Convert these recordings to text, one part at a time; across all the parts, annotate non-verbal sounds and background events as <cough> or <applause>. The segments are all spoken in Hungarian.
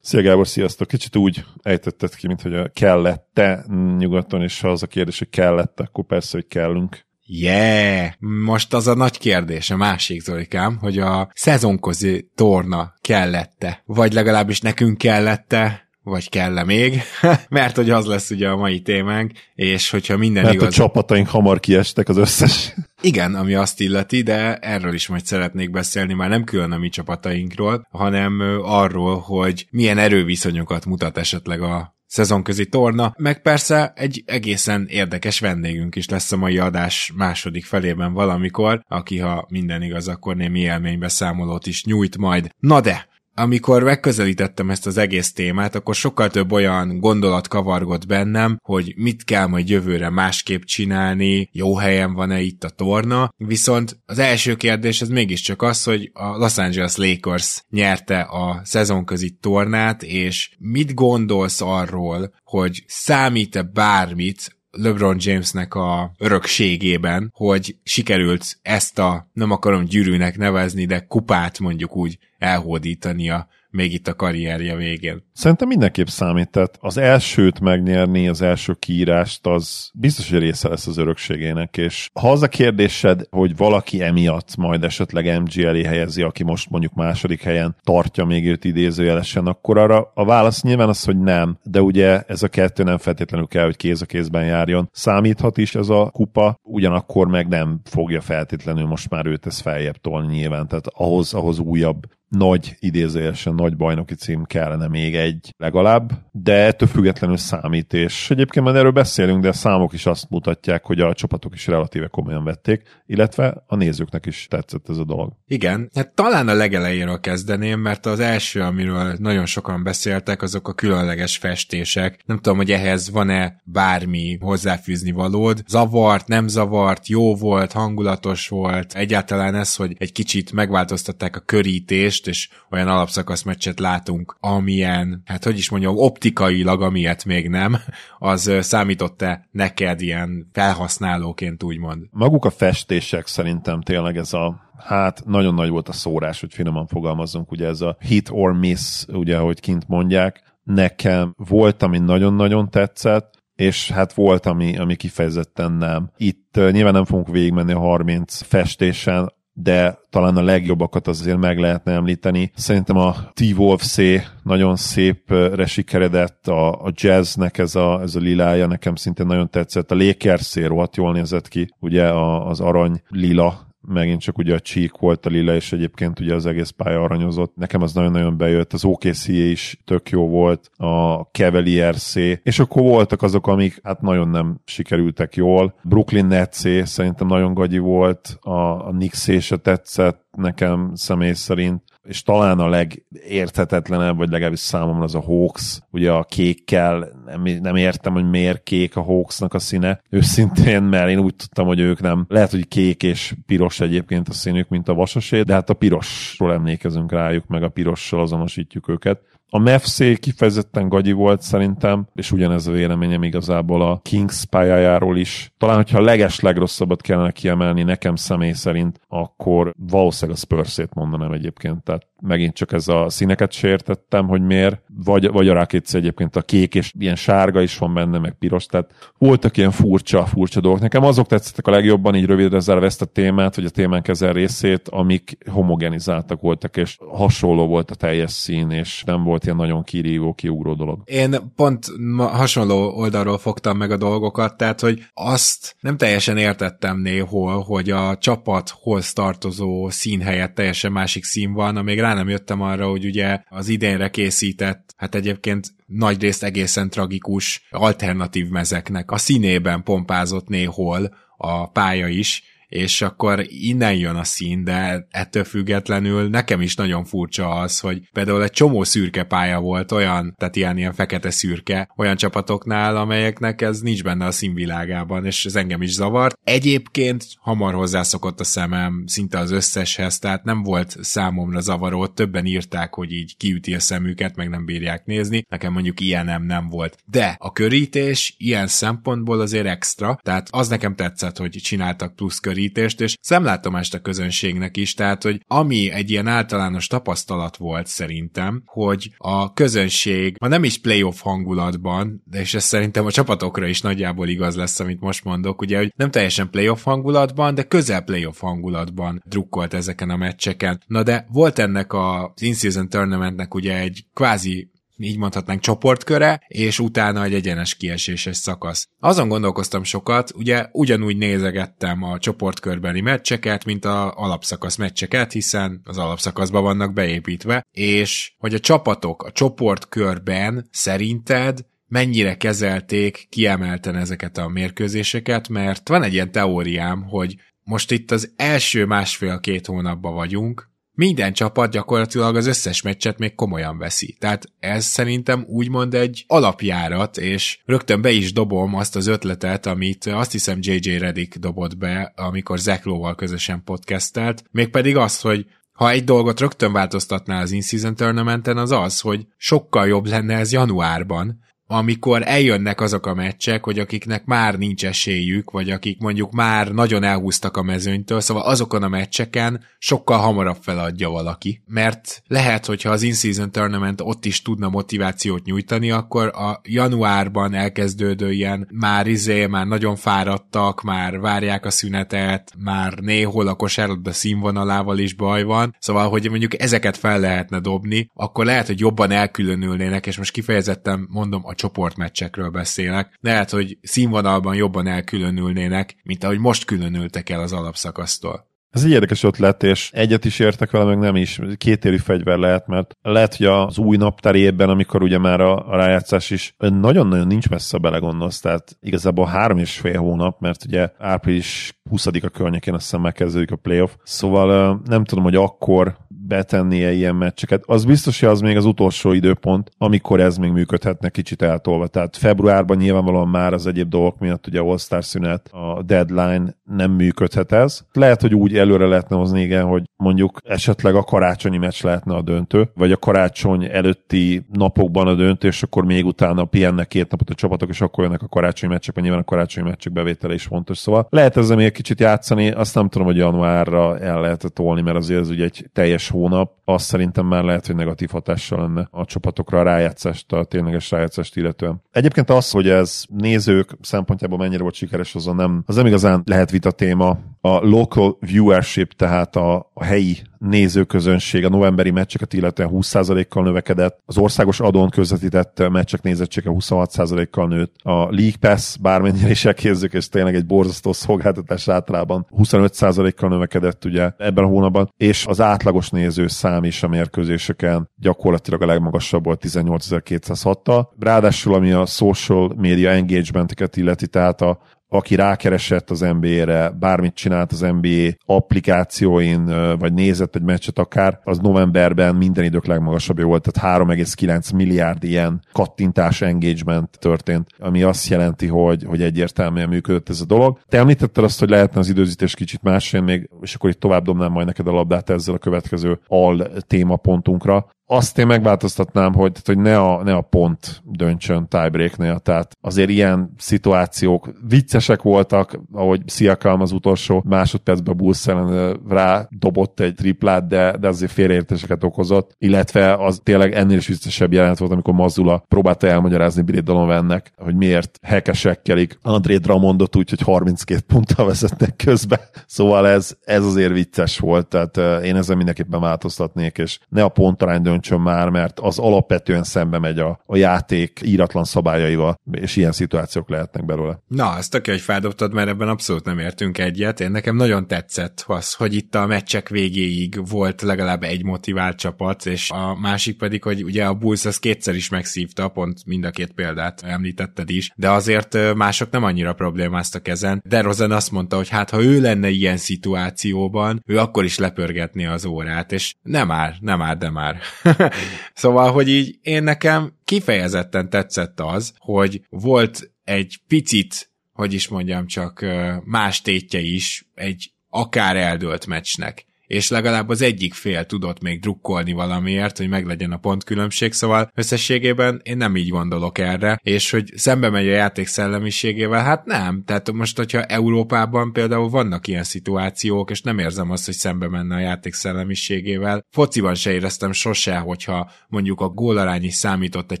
Szia Gábor, sziasztok! Kicsit úgy ejtetted ki, mint hogy a kellette nyugaton, és ha az a kérdés, hogy kellett, akkor persze, hogy kellünk. Yeah! Most az a nagy kérdés, a másik Zolikám, hogy a szezonkozi torna kellette, vagy legalábbis nekünk kellette, vagy kell még, <laughs> mert hogy az lesz ugye a mai témánk, és hogyha minden mert igaz... a csapataink hamar kiestek az összes. <laughs> Igen, ami azt illeti, de erről is majd szeretnék beszélni, már nem külön a mi csapatainkról, hanem arról, hogy milyen erőviszonyokat mutat esetleg a szezonközi torna, meg persze egy egészen érdekes vendégünk is lesz a mai adás második felében valamikor, aki ha minden igaz, akkor némi élménybeszámolót is nyújt majd. Na de, amikor megközelítettem ezt az egész témát, akkor sokkal több olyan gondolat kavargott bennem, hogy mit kell majd jövőre másképp csinálni, jó helyen van-e itt a torna, viszont az első kérdés az mégiscsak az, hogy a Los Angeles Lakers nyerte a szezonközi tornát, és mit gondolsz arról, hogy számít-e bármit LeBron Jamesnek a örökségében, hogy sikerült ezt a, nem akarom gyűrűnek nevezni, de kupát mondjuk úgy elhódítania még itt a karrierje végén. Szerintem mindenképp számít, tehát az elsőt megnyerni, az első kiírást, az biztos, hogy része lesz az örökségének, és ha az a kérdésed, hogy valaki emiatt majd esetleg MG elé helyezi, aki most mondjuk második helyen tartja még őt idézőjelesen, akkor arra a válasz nyilván az, hogy nem, de ugye ez a kettő nem feltétlenül kell, hogy kéz a kézben járjon. Számíthat is ez a kupa, ugyanakkor meg nem fogja feltétlenül most már őt ezt feljebb tolni nyilván, tehát ahhoz, ahhoz újabb nagy, idézőjelesen nagy bajnoki cím kellene még egy legalább, de ettől függetlenül számít, és egyébként már erről beszélünk, de a számok is azt mutatják, hogy a csapatok is relatíve komolyan vették, illetve a nézőknek is tetszett ez a dolog. Igen, hát talán a legelejéről kezdeném, mert az első, amiről nagyon sokan beszéltek, azok a különleges festések. Nem tudom, hogy ehhez van-e bármi hozzáfűzni valód. Zavart, nem zavart, jó volt, hangulatos volt. Egyáltalán ez, hogy egy kicsit megváltoztatták a körítést, meccsest, és olyan alapszakasz meccset látunk, amilyen, hát hogy is mondjam, optikailag, amilyet még nem, az számított-e neked ilyen felhasználóként úgymond? Maguk a festések szerintem tényleg ez a hát nagyon nagy volt a szórás, hogy finoman fogalmazzunk, ugye ez a hit or miss, ugye ahogy kint mondják, nekem volt, ami nagyon-nagyon tetszett, és hát volt, ami, ami kifejezetten nem. Itt nyilván nem fogunk végigmenni a 30 festésen, de talán a legjobbakat azért meg lehetne említeni. Szerintem a T-Wolf C nagyon szépre sikeredett, a, a jazznek ez a, ez a lilája nekem szintén nagyon tetszett, a Lakers C rohadt jól nézett ki, ugye a, az arany lila megint csak ugye a csík volt a lila, és egyébként ugye az egész pálya aranyozott. Nekem az nagyon-nagyon bejött, az okc is tök jó volt, a Cavaliers és akkor voltak azok, amik hát nagyon nem sikerültek jól. Brooklyn Nets szerintem nagyon gagyi volt, a, a Knicks se tetszett nekem személy szerint és talán a legérthetetlenebb, vagy legalábbis számomra az a Hawks, ugye a kékkel, nem, nem értem, hogy miért kék a Hawksnak a színe, őszintén, mert én úgy tudtam, hogy ők nem, lehet, hogy kék és piros egyébként a színük, mint a vasasé, de hát a pirosról emlékezünk rájuk, meg a pirossal azonosítjuk őket. A Mefszé kifejezetten gagyi volt szerintem, és ugyanez a véleményem igazából a Kings pályájáról is. Talán, hogyha a leges legrosszabbat kellene kiemelni nekem személy szerint, akkor valószínűleg a spurs mondanám egyébként. Tehát megint csak ez a színeket sértettem, hogy miért, vagy, vagy a Rakic egyébként a kék, és ilyen sárga is van benne, meg piros, tehát voltak ilyen furcsa, furcsa dolgok. Nekem azok tetszettek a legjobban, így rövidre zárva ezt a témát, hogy a témánk ezen részét, amik homogenizáltak voltak, és hasonló volt a teljes szín, és nem volt ilyen nagyon kirívó, kiugró dolog. Én pont hasonló oldalról fogtam meg a dolgokat, tehát, hogy azt nem teljesen értettem néhol, hogy a csapathoz tartozó szín helyett teljesen másik szín van, amíg rá nem jöttem arra, hogy ugye az idénre készített, hát egyébként nagyrészt egészen tragikus alternatív mezeknek a színében pompázott néhol a pálya is, és akkor innen jön a szín, de ettől függetlenül nekem is nagyon furcsa az, hogy például egy csomó szürke pálya volt olyan, tehát ilyen, ilyen fekete szürke olyan csapatoknál, amelyeknek ez nincs benne a színvilágában, és ez engem is zavart. Egyébként hamar hozzászokott a szemem szinte az összeshez, tehát nem volt számomra zavaró, többen írták, hogy így kiüti a szemüket, meg nem bírják nézni, nekem mondjuk ilyen nem, nem volt. De a körítés ilyen szempontból azért extra, tehát az nekem tetszett, hogy csináltak plusz körítést, és szemlátomást a közönségnek is, tehát hogy ami egy ilyen általános tapasztalat volt szerintem, hogy a közönség, ma nem is playoff hangulatban, de és ez szerintem a csapatokra is nagyjából igaz lesz, amit most mondok, ugye, hogy nem teljesen playoff hangulatban, de közel playoff hangulatban drukkolt ezeken a meccseken. Na de volt ennek az in-season tournamentnek ugye egy kvázi így mondhatnánk csoportköre, és utána egy egyenes kieséses szakasz. Azon gondolkoztam sokat, ugye ugyanúgy nézegettem a csoportkörbeli meccseket, mint a alapszakasz meccseket, hiszen az alapszakaszban vannak beépítve, és hogy a csapatok a csoportkörben szerinted mennyire kezelték kiemelten ezeket a mérkőzéseket, mert van egy ilyen teóriám, hogy most itt az első másfél-két hónapban vagyunk, minden csapat gyakorlatilag az összes meccset még komolyan veszi. Tehát ez szerintem úgymond egy alapjárat, és rögtön be is dobom azt az ötletet, amit azt hiszem JJ Redick dobott be, amikor Zeklóval közösen podcastelt, mégpedig azt, hogy ha egy dolgot rögtön változtatná az in-season tournamenten, az az, hogy sokkal jobb lenne ez januárban, amikor eljönnek azok a meccsek, hogy akiknek már nincs esélyük, vagy akik mondjuk már nagyon elhúztak a mezőnytől, szóval azokon a meccseken sokkal hamarabb feladja valaki. Mert lehet, hogyha az in-season tournament ott is tudna motivációt nyújtani, akkor a januárban elkezdődő ilyen már izé, már nagyon fáradtak, már várják a szünetet, már néhol a kosárlabda színvonalával is baj van, szóval, hogy mondjuk ezeket fel lehetne dobni, akkor lehet, hogy jobban elkülönülnének, és most kifejezetten mondom, a csoportmeccsekről beszélek. Lehet, hogy színvonalban jobban elkülönülnének, mint ahogy most különültek el az alapszakasztól. Ez egy érdekes ötlet, és egyet is értek vele, meg nem is. Kétérű fegyver lehet, mert lehet, hogy az új naptár évben, amikor ugye már a, a rájátszás is nagyon-nagyon nincs messze belegondolsz, tehát igazából három és fél hónap, mert ugye április 20-a környékén azt hiszem megkezdődik a playoff, szóval nem tudom, hogy akkor betennie ilyen meccseket. Az biztos, hogy az még az utolsó időpont, amikor ez még működhetne kicsit eltolva. Tehát februárban nyilvánvalóan már az egyéb dolgok miatt ugye All-Star szünet, a deadline nem működhet ez. Lehet, hogy úgy előre lehetne hozni, igen, hogy mondjuk esetleg a karácsonyi meccs lehetne a döntő, vagy a karácsony előtti napokban a döntő, és akkor még utána pihennek két napot a csapatok, és akkor jönnek a karácsonyi meccsek, mert nyilván a karácsonyi meccsek bevétele is fontos. Szóval lehet ezzel még kicsit játszani, azt nem tudom, hogy januárra el lehet tolni, mert azért ez ugye egy teljes hónap, az szerintem már lehet, hogy negatív hatással lenne a csapatokra a rájátszást, a tényleges rájátszást illetően. Egyébként az, hogy ez nézők szempontjából mennyire volt sikeres, azon nem, az nem igazán lehet vita téma. A local viewership, tehát a, a helyi nézőközönség. A novemberi meccseket illetően 20%-kal növekedett, az országos adón közvetített meccsek nézettsége 26%-kal nőtt, a League Pass bármennyire is elkézzük, és tényleg egy borzasztó szolgáltatás általában 25%-kal növekedett ugye ebben a hónapban, és az átlagos néző szám is a mérkőzéseken gyakorlatilag a legmagasabb volt 18.206-tal. Ráadásul ami a social media engagementeket illeti, tehát a, aki rákeresett az NBA-re, bármit csinált az NBA applikációin, vagy nézett egy meccset akár, az novemberben minden idők legmagasabbja volt, tehát 3,9 milliárd ilyen kattintás engagement történt, ami azt jelenti, hogy, hogy egyértelműen működött ez a dolog. Te említetted azt, hogy lehetne az időzítés kicsit más, én még, és akkor itt tovább dobnám majd neked a labdát ezzel a következő al témapontunkra azt én megváltoztatnám, hogy, hogy ne, a, ne a pont döntsön tiebreaknél, tehát azért ilyen szituációk viccesek voltak, ahogy Sziakam az utolsó másodpercben Bulls ellen rá dobott egy triplát, de, de azért félreértéseket okozott, illetve az tényleg ennél is viccesebb jelenet volt, amikor Mazula próbálta elmagyarázni Billy Donovannek, hogy miért hekesekkelik André Dramondot úgy, hogy 32 ponttal vezetnek közbe. Szóval ez, ez azért vicces volt, tehát én ezzel mindenképpen változtatnék, és ne a pontarány döntsön már, mert az alapvetően szembe megy a, a játék íratlan szabályaival, és ilyen szituációk lehetnek belőle. Na, ezt tök hogy feldobtad, mert ebben abszolút nem értünk egyet. Én nekem nagyon tetszett az, hogy itt a meccsek végéig volt legalább egy motivált csapat, és a másik pedig, hogy ugye a Bulls az kétszer is megszívta, pont mind a két példát említetted is, de azért mások nem annyira problémáztak ezen. De Rosen azt mondta, hogy hát ha ő lenne ilyen szituációban, ő akkor is lepörgetné az órát, és nem már, nem már, de már. <laughs> <laughs> szóval, hogy így én nekem kifejezetten tetszett az, hogy volt egy picit, hogy is mondjam, csak más tétje is egy akár eldőlt meccsnek és legalább az egyik fél tudott még drukkolni valamiért, hogy meglegyen a pontkülönbség, szóval összességében én nem így gondolok erre, és hogy szembe megy a játék szellemiségével, hát nem. Tehát most, hogyha Európában például vannak ilyen szituációk, és nem érzem azt, hogy szembe menne a játék szellemiségével. Fociban se éreztem sose, hogyha mondjuk a gólarány is számított egy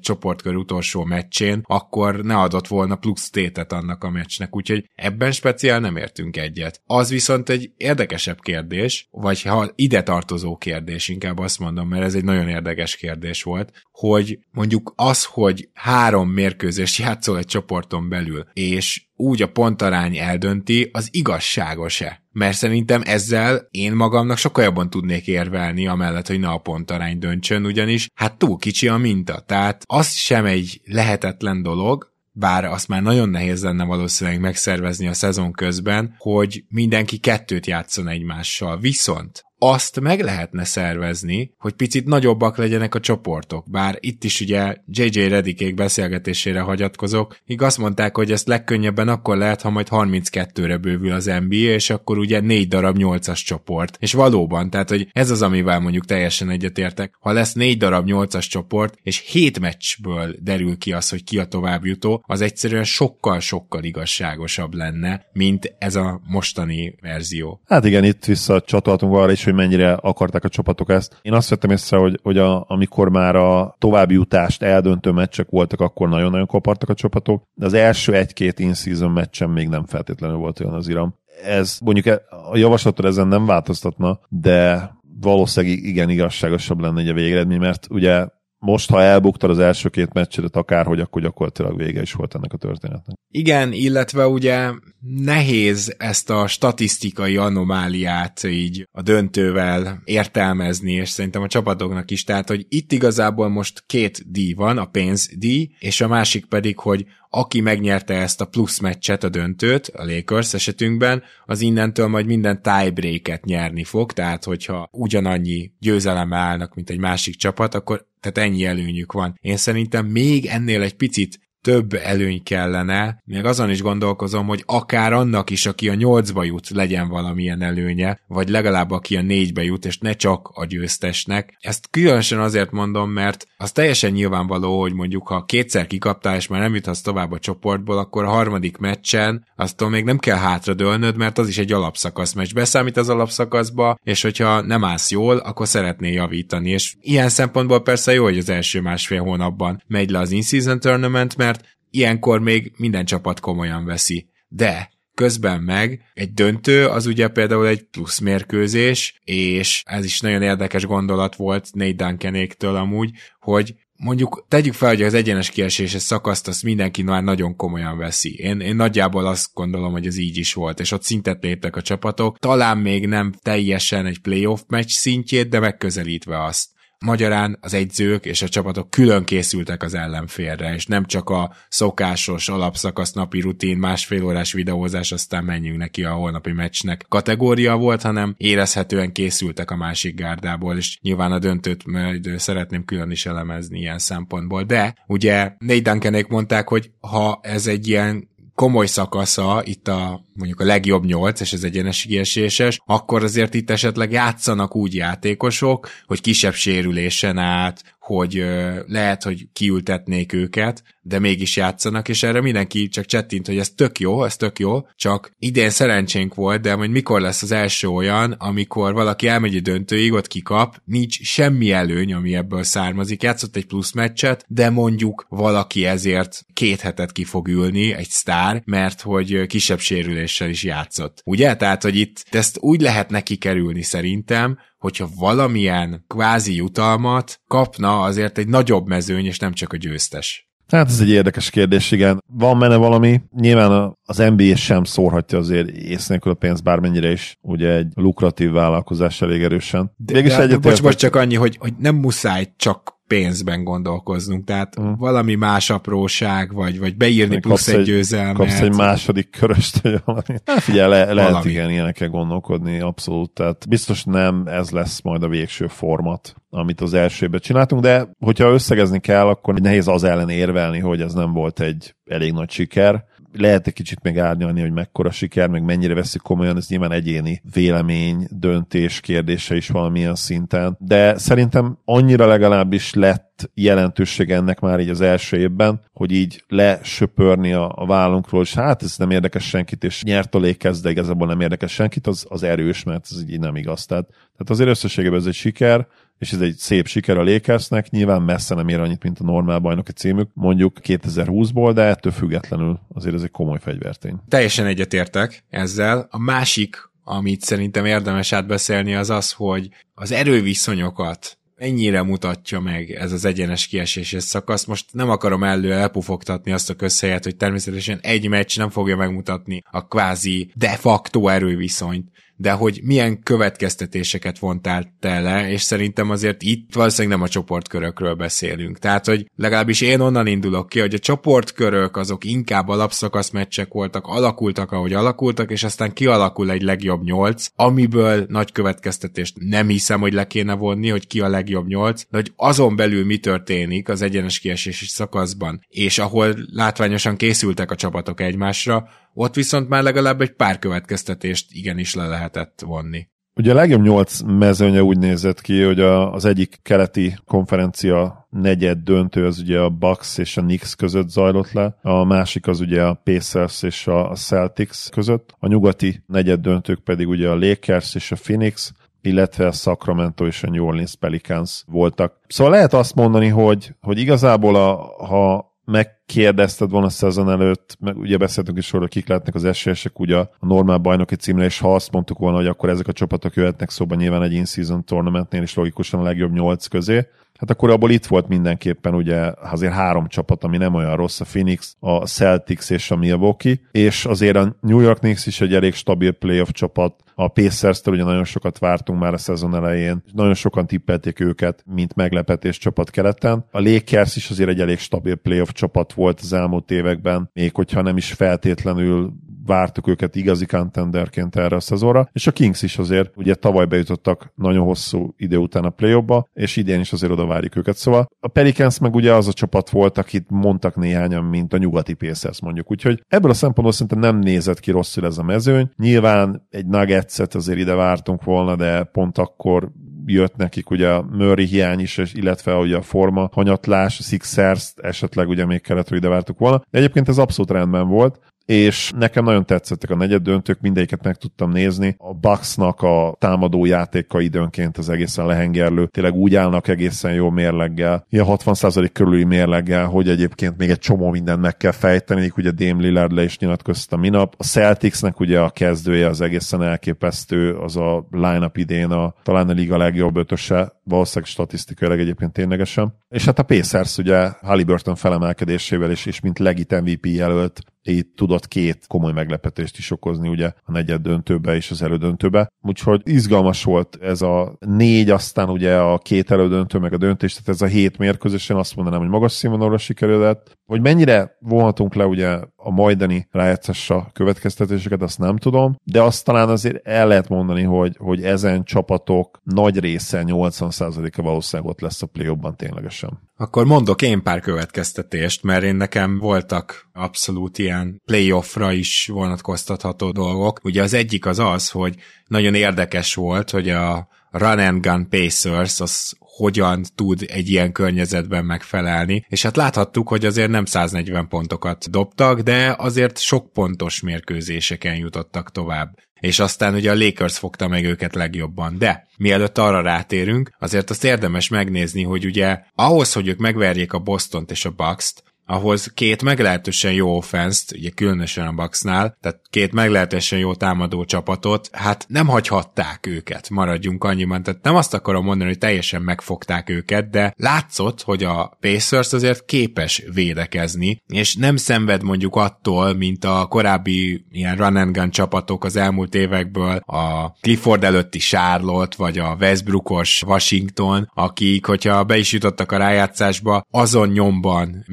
csoportkör utolsó meccsén, akkor ne adott volna plusz tétet annak a meccsnek, úgyhogy ebben speciál nem értünk egyet. Az viszont egy érdekesebb kérdés, vagy vagy ha ide tartozó kérdés, inkább azt mondom, mert ez egy nagyon érdekes kérdés volt, hogy mondjuk az, hogy három mérkőzést játszol egy csoporton belül, és úgy a pontarány eldönti, az igazságos-e? Mert szerintem ezzel én magamnak sokkal jobban tudnék érvelni, amellett, hogy ne a pontarány döntsön, ugyanis hát túl kicsi a minta. Tehát az sem egy lehetetlen dolog, bár azt már nagyon nehéz lenne valószínűleg megszervezni a szezon közben, hogy mindenki kettőt játszon egymással. Viszont azt meg lehetne szervezni, hogy picit nagyobbak legyenek a csoportok. Bár itt is ugye JJ Redikék beszélgetésére hagyatkozok, míg azt mondták, hogy ezt legkönnyebben akkor lehet, ha majd 32-re bővül az NBA, és akkor ugye négy darab 8-as csoport. És valóban, tehát hogy ez az, amivel mondjuk teljesen egyetértek. Ha lesz négy darab 8-as csoport, és hét meccsből derül ki az, hogy ki a továbbjutó, az egyszerűen sokkal-sokkal igazságosabb lenne, mint ez a mostani verzió. Hát igen, itt visszacsatoltunk arra is, hogy mennyire akarták a csapatok ezt. Én azt vettem észre, hogy, hogy a, amikor már a további jutást eldöntő meccsek voltak, akkor nagyon-nagyon kapartak a csapatok, de az első egy-két in-season meccsen még nem feltétlenül volt olyan az iram. Ez mondjuk e, a javaslatod ezen nem változtatna, de valószínűleg igen igazságosabb lenne egy a végeredmény, mert ugye most, ha elbuktad az első két meccsedet akárhogy, akkor gyakorlatilag vége is volt ennek a történetnek. Igen, illetve ugye nehéz ezt a statisztikai anomáliát így a döntővel értelmezni, és szerintem a csapatoknak is, tehát, hogy itt igazából most két díj van, a pénzdíj, és a másik pedig, hogy aki megnyerte ezt a plusz meccset, a döntőt, a Lakers esetünkben, az innentől majd minden tiebreaket nyerni fog, tehát hogyha ugyanannyi győzelem állnak, mint egy másik csapat, akkor tehát ennyi előnyük van. Én szerintem még ennél egy picit több előny kellene, még azon is gondolkozom, hogy akár annak is, aki a nyolcba jut, legyen valamilyen előnye, vagy legalább aki a négybe jut, és ne csak a győztesnek. Ezt különösen azért mondom, mert az teljesen nyilvánvaló, hogy mondjuk ha kétszer kikaptál, és már nem juthatsz tovább a csoportból, akkor a harmadik meccsen aztól még nem kell hátradőlnöd, mert az is egy alapszakasz meccs. Beszámít az alapszakaszba, és hogyha nem állsz jól, akkor szeretné javítani. És ilyen szempontból persze jó, hogy az első másfél hónapban megy le az in-season tournament, mert ilyenkor még minden csapat komolyan veszi. De közben meg egy döntő az ugye például egy plusz mérkőzés, és ez is nagyon érdekes gondolat volt Nate Duncanéktől amúgy, hogy mondjuk tegyük fel, hogy az egyenes kieséses szakaszt azt mindenki már nagyon komolyan veszi. Én, én nagyjából azt gondolom, hogy ez így is volt, és ott szintet léptek a csapatok. Talán még nem teljesen egy playoff meccs szintjét, de megközelítve azt. Magyarán az egyzők és a csapatok külön készültek az ellenfélre, és nem csak a szokásos alapszakasz napi rutin, másfél órás videózás, aztán menjünk neki a holnapi meccsnek kategória volt, hanem érezhetően készültek a másik gárdából, és nyilván a döntőt majd szeretném külön is elemezni ilyen szempontból. De ugye Nate Duncanék mondták, hogy ha ez egy ilyen komoly szakasza itt a mondjuk a legjobb nyolc, és ez egyenes kieséses, akkor azért itt esetleg játszanak úgy játékosok, hogy kisebb sérülésen át, hogy lehet, hogy kiültetnék őket, de mégis játszanak, és erre mindenki csak csettint, hogy ez tök jó, ez tök jó, csak idén szerencsénk volt, de majd mikor lesz az első olyan, amikor valaki elmegy a döntőig, ott kikap, nincs semmi előny, ami ebből származik, játszott egy plusz meccset, de mondjuk valaki ezért két hetet ki fog ülni, egy sztár, mert hogy kisebb sérüléssel is játszott. Ugye? Tehát, hogy itt ezt úgy lehet neki kerülni szerintem, hogyha valamilyen kvázi jutalmat kapna azért egy nagyobb mezőny, és nem csak a győztes. Hát ez egy érdekes kérdés, igen. Van menne valami, nyilván az NBA sem szórhatja azért ész nélkül a pénzt bármennyire is, ugye egy lukratív vállalkozás elég erősen. De, de, de bocs, bocs, csak annyi, hogy, hogy nem muszáj csak pénzben gondolkoznunk, tehát uh. valami más apróság, vagy, vagy beírni Még plusz egy győzelmet. Kapsz egy második köröst, vagy valami. Hát figyelj, le, lehet valami. igen, ilyenekkel gondolkodni, abszolút, tehát biztos nem ez lesz majd a végső format, amit az elsőben csináltunk, de hogyha összegezni kell, akkor nehéz az ellen érvelni, hogy ez nem volt egy elég nagy siker lehet egy kicsit még árnyalni, hogy mekkora siker, meg mennyire veszik komolyan, ez nyilván egyéni vélemény, döntés kérdése is valamilyen szinten, de szerintem annyira legalábbis lett jelentőség ennek már így az első évben, hogy így lesöpörni a, a vállunkról, és hát ez nem érdekes senkit, és nyert a Lakers, de igazából nem érdekes senkit, az, az erős, mert ez így nem igaz. Tehát, tehát azért összességében ez egy siker, és ez egy szép siker a Lakersnek, nyilván messze nem ér annyit, mint a normál bajnoki címük, mondjuk 2020-ból, de ettől függetlenül azért ez egy komoly fegyvertény. Teljesen egyetértek ezzel. A másik, amit szerintem érdemes átbeszélni, az az, hogy az erőviszonyokat ennyire mutatja meg ez az egyenes kieséses szakasz. Most nem akarom elő elpufogtatni azt a közhelyet, hogy természetesen egy meccs nem fogja megmutatni a kvázi de facto erőviszonyt, de hogy milyen következtetéseket vontál te le, és szerintem azért itt valószínűleg nem a csoportkörökről beszélünk. Tehát, hogy legalábbis én onnan indulok ki, hogy a csoportkörök azok inkább alapszakasz meccsek voltak, alakultak, ahogy alakultak, és aztán kialakul egy legjobb nyolc, amiből nagy következtetést nem hiszem, hogy le kéne vonni, hogy ki a legjobb nyolc, de hogy azon belül mi történik az egyenes kiesési szakaszban, és ahol látványosan készültek a csapatok egymásra, ott viszont már legalább egy pár következtetést igenis le lehetett vonni. Ugye a legjobb nyolc mezőnye úgy nézett ki, hogy a, az egyik keleti konferencia negyed döntő az ugye a Bucks és a Knicks között zajlott le, a másik az ugye a Pacers és a Celtics között, a nyugati negyed döntők pedig ugye a Lakers és a Phoenix, illetve a Sacramento és a New Orleans Pelicans voltak. Szóval lehet azt mondani, hogy, hogy igazából a, ha megkérdezted volna szezon előtt, meg ugye beszéltünk is róla, kik lehetnek az esélyesek ugye a normál bajnoki címre, és ha azt mondtuk volna, hogy akkor ezek a csapatok jöhetnek szóba nyilván egy in-season tournamentnél is logikusan a legjobb nyolc közé, hát akkor abból itt volt mindenképpen ugye azért három csapat, ami nem olyan rossz, a Phoenix, a Celtics és a Milwaukee, és azért a New York Knicks is egy elég stabil playoff csapat, a Pacers-től ugye nagyon sokat vártunk már a szezon elején, nagyon sokan tippelték őket, mint meglepetés csapat keleten. A Lakers is azért egy elég stabil playoff csapat volt az elmúlt években, még hogyha nem is feltétlenül vártuk őket igazi contenderként erre a szezonra, és a Kings is azért ugye tavaly bejutottak nagyon hosszú idő után a play és idén is azért oda várjuk őket. Szóval a Pelicans meg ugye az a csapat volt, akit mondtak néhányan, mint a nyugati Pacers mondjuk. Úgyhogy ebből a szempontból szerintem nem nézett ki rosszul ez a mezőny. Nyilván egy Nuggets-et azért ide vártunk volna, de pont akkor jött nekik ugye a Murray hiány is, illetve ugye a forma hanyatlás, Sixers esetleg ugye még kellett, hogy ide vártuk volna. De egyébként ez abszolút rendben volt és nekem nagyon tetszettek a negyed döntők, mindegyiket meg tudtam nézni. A Bucksnak a támadó játéka időnként az egészen lehengerlő, tényleg úgy állnak egészen jó mérleggel, ilyen 60% körüli mérleggel, hogy egyébként még egy csomó mindent meg kell fejteni, ugye Dame Lillard le is nyilatkozta minap. A Celticsnek ugye a kezdője az egészen elképesztő, az a line-up idén a, talán a liga legjobb ötöse, valószínűleg statisztikailag egyébként ténylegesen. És hát a Pacers ugye Halliburton felemelkedésével is, és mint legit MVP jelölt itt tudott két komoly meglepetést is okozni ugye a negyed döntőbe és az elődöntőbe. Úgyhogy izgalmas volt ez a négy, aztán ugye a két elődöntő, meg a döntés, tehát ez a hét mérkőzésen azt mondanám, hogy magas színvonalra sikerült. Hogy mennyire vonhatunk le ugye a majdani rájátszásra következtetéseket, azt nem tudom, de azt talán azért el lehet mondani, hogy, hogy ezen csapatok nagy része, 80%-a valószínűleg ott lesz a play ténylegesen. Akkor mondok én pár következtetést, mert én nekem voltak abszolút ilyen playoffra is vonatkoztatható dolgok. Ugye az egyik az az, hogy nagyon érdekes volt, hogy a Run and Gun Pacers az hogyan tud egy ilyen környezetben megfelelni, és hát láthattuk, hogy azért nem 140 pontokat dobtak, de azért sok pontos mérkőzéseken jutottak tovább és aztán ugye a Lakers fogta meg őket legjobban. De mielőtt arra rátérünk, azért azt érdemes megnézni, hogy ugye ahhoz, hogy ők megverjék a Bostont és a Bucks-t, ahhoz két meglehetősen jó offenszt, ugye különösen a Bucksnál, tehát két meglehetősen jó támadó csapatot, hát nem hagyhatták őket, maradjunk annyiban, tehát nem azt akarom mondani, hogy teljesen megfogták őket, de látszott, hogy a Pacers azért képes védekezni, és nem szenved mondjuk attól, mint a korábbi ilyen run and gun csapatok az elmúlt évekből, a Clifford előtti Charlotte, vagy a Westbrookos Washington, akik, hogyha be is jutottak a rájátszásba, azon nyomban